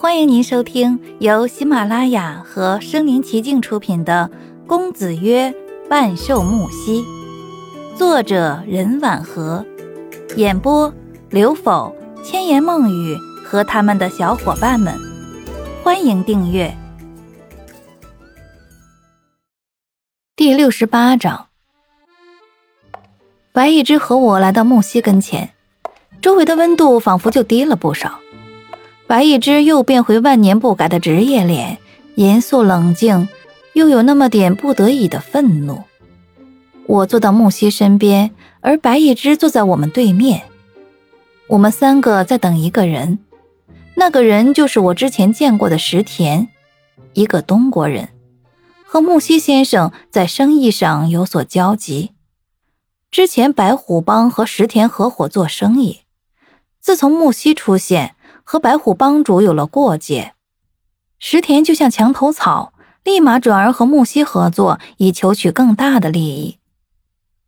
欢迎您收听由喜马拉雅和声临其境出品的《公子曰万寿木兮》，作者任婉和，演播刘否、千言梦语和他们的小伙伴们。欢迎订阅。第六十八章，白一之和我来到木西跟前，周围的温度仿佛就低了不少。白一之又变回万年不改的职业脸，严肃冷静，又有那么点不得已的愤怒。我坐到木西身边，而白一之坐在我们对面。我们三个在等一个人，那个人就是我之前见过的石田，一个东国人，和木西先生在生意上有所交集。之前白虎帮和石田合伙做生意，自从木西出现。和白虎帮主有了过节，石田就像墙头草，立马转而和木西合作，以求取更大的利益。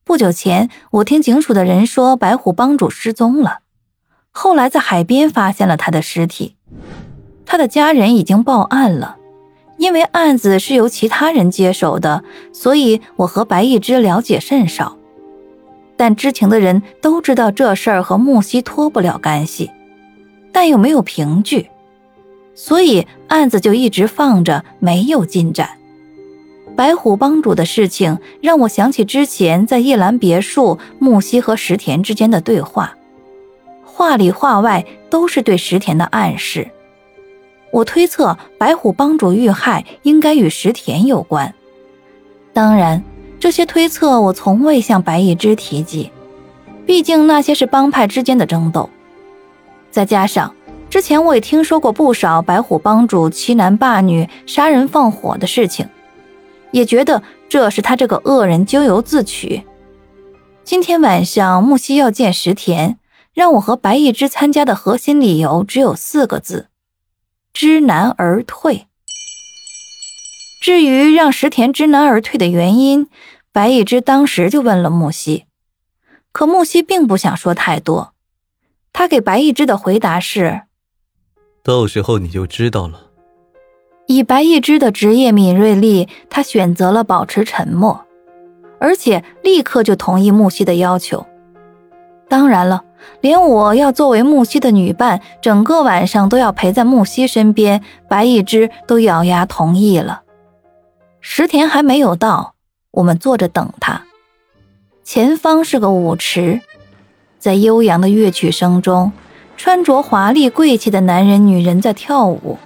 不久前，我听警署的人说白虎帮主失踪了，后来在海边发现了他的尸体，他的家人已经报案了。因为案子是由其他人接手的，所以我和白一之了解甚少，但知情的人都知道这事儿和木西脱不了干系。但又没有凭据，所以案子就一直放着，没有进展。白虎帮主的事情让我想起之前在叶兰别墅木西和石田之间的对话，话里话外都是对石田的暗示。我推测白虎帮主遇害应该与石田有关，当然这些推测我从未向白一之提及，毕竟那些是帮派之间的争斗。再加上之前我也听说过不少白虎帮主欺男霸女、杀人放火的事情，也觉得这是他这个恶人咎由自取。今天晚上木西要见石田，让我和白一之参加的核心理由只有四个字：知难而退。至于让石田知难而退的原因，白一之当时就问了木西，可木西并不想说太多。他给白一之的回答是：“到时候你就知道了。”以白一之的职业敏锐力，他选择了保持沉默，而且立刻就同意木西的要求。当然了，连我要作为木西的女伴，整个晚上都要陪在木西身边，白一之都咬牙同意了。石田还没有到，我们坐着等他。前方是个舞池。在悠扬的乐曲声中，穿着华丽贵气的男人、女人在跳舞。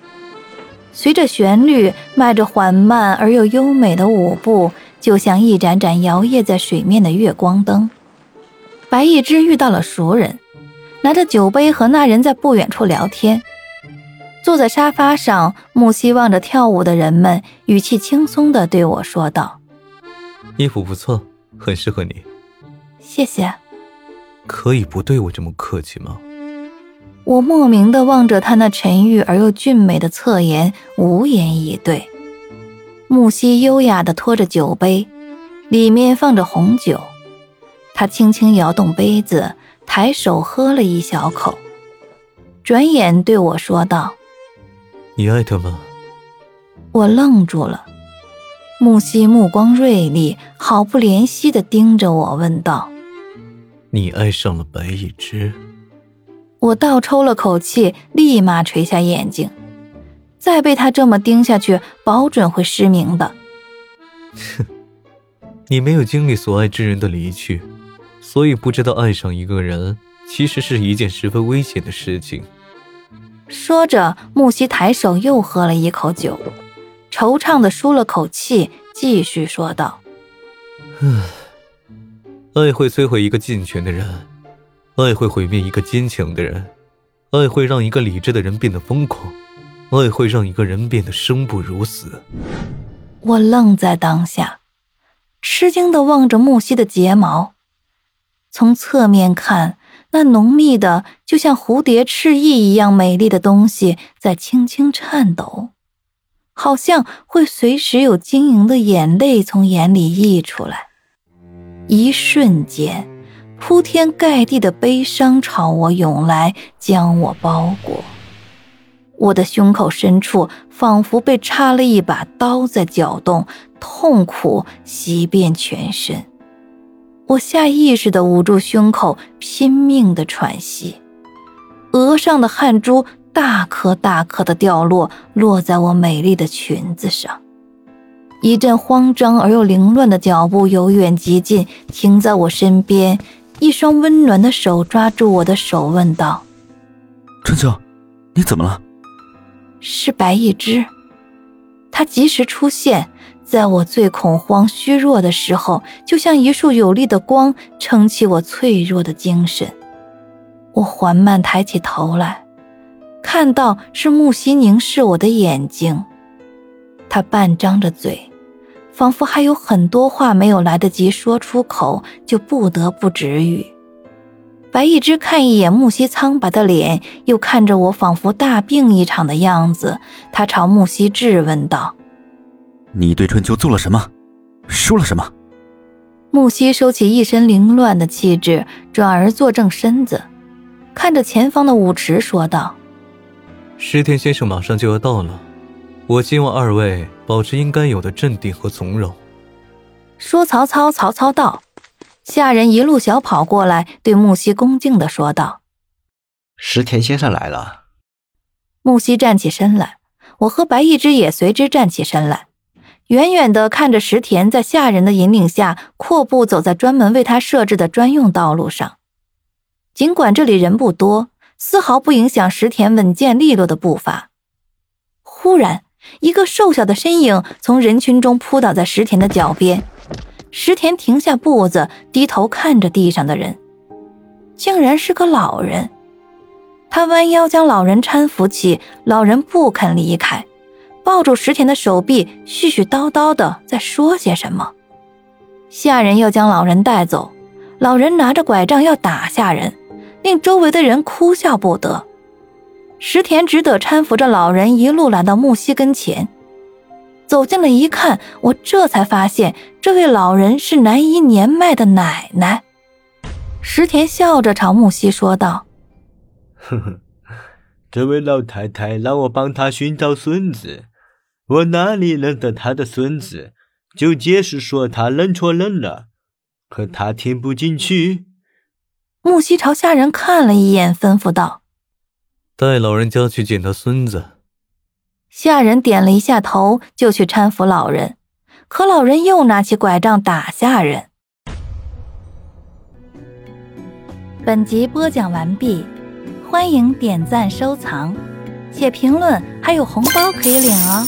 随着旋律，迈着缓慢而又优美的舞步，就像一盏盏摇曳在水面的月光灯。白一之遇到了熟人，拿着酒杯和那人在不远处聊天。坐在沙发上，木西望着跳舞的人们，语气轻松地对我说道：“衣服不错，很适合你。”谢谢。可以不对我这么客气吗？我莫名的望着他那沉郁而又俊美的侧颜，无言以对。木西优雅的托着酒杯，里面放着红酒，他轻轻摇动杯子，抬手喝了一小口，转眼对我说道：“你爱他吗？”我愣住了。木西目光锐利，毫不怜惜的盯着我，问道。你爱上了白一之，我倒抽了口气，立马垂下眼睛。再被他这么盯下去，保准会失明的。哼，你没有经历所爱之人的离去，所以不知道爱上一个人其实是一件十分危险的事情。说着，木西抬手又喝了一口酒，惆怅的舒了口气，继续说道：“唉。”爱会摧毁一个健全的人，爱会毁灭一个坚强的人，爱会让一个理智的人变得疯狂，爱会让一个人变得生不如死。我愣在当下，吃惊的望着木西的睫毛，从侧面看，那浓密的就像蝴蝶翅翼一样美丽的东西在轻轻颤抖，好像会随时有晶莹的眼泪从眼里溢出来。一瞬间，铺天盖地的悲伤朝我涌来，将我包裹。我的胸口深处仿佛被插了一把刀在搅动，痛苦袭遍全身。我下意识地捂住胸口，拼命地喘息，额上的汗珠大颗大颗地掉落，落在我美丽的裙子上。一阵慌张而又凌乱的脚步由远及近，停在我身边，一双温暖的手抓住我的手，问道：“春秋，你怎么了？”是白一之，他及时出现在我最恐慌、虚弱的时候，就像一束有力的光，撑起我脆弱的精神。我缓慢抬起头来，看到是木西凝视我的眼睛，他半张着嘴。仿佛还有很多话没有来得及说出口，就不得不止语。白一之看一眼木西苍白的脸，又看着我，仿佛大病一场的样子。他朝木西质问道：“你对春秋做了什么？说了什么？”木西收起一身凌乱的气质，转而坐正身子，看着前方的舞池，说道：“石田先生马上就要到了。”我希望二位保持应该有的镇定和从容。说曹操，曹操到。下人一路小跑过来，对木西恭敬的说道：“石田先生来了。”木西站起身来，我和白一之也随之站起身来，远远的看着石田在下人的引领下阔步走在专门为他设置的专用道路上。尽管这里人不多，丝毫不影响石田稳健利落的步伐。忽然。一个瘦小的身影从人群中扑倒在石田的脚边，石田停下步子，低头看着地上的人，竟然是个老人。他弯腰将老人搀扶起，老人不肯离开，抱住石田的手臂，絮絮叨叨的在说些什么。下人要将老人带走，老人拿着拐杖要打下人，令周围的人哭笑不得。石田只得搀扶着老人一路来到木西跟前，走近了一看，我这才发现这位老人是南姨年迈的奶奶。石田笑着朝木西说道：“呵呵，这位老太太让我帮她寻找孙子，我哪里认得她的孙子？就解释说她认错人了，可她听不进去。”木西朝下人看了一眼，吩咐道。带老人家去见他孙子。下人点了一下头，就去搀扶老人。可老人又拿起拐杖打下人。本集播讲完毕，欢迎点赞收藏，且评论，还有红包可以领哦。